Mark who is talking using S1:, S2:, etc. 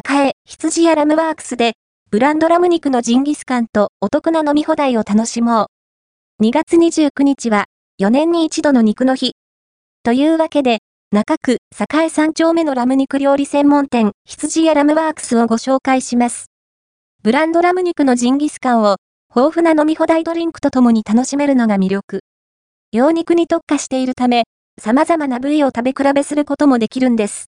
S1: 栄、羊やラムワークスで、ブランドラム肉のジンギスカンとお得な飲み放題を楽しもう。2月29日は、4年に一度の肉の日。というわけで、中区、栄3丁目のラム肉料理専門店、羊やラムワークスをご紹介します。ブランドラム肉のジンギスカンを、豊富な飲み放題ドリンクとともに楽しめるのが魅力。羊肉に特化しているため、様々な部位を食べ比べすることもできるんです。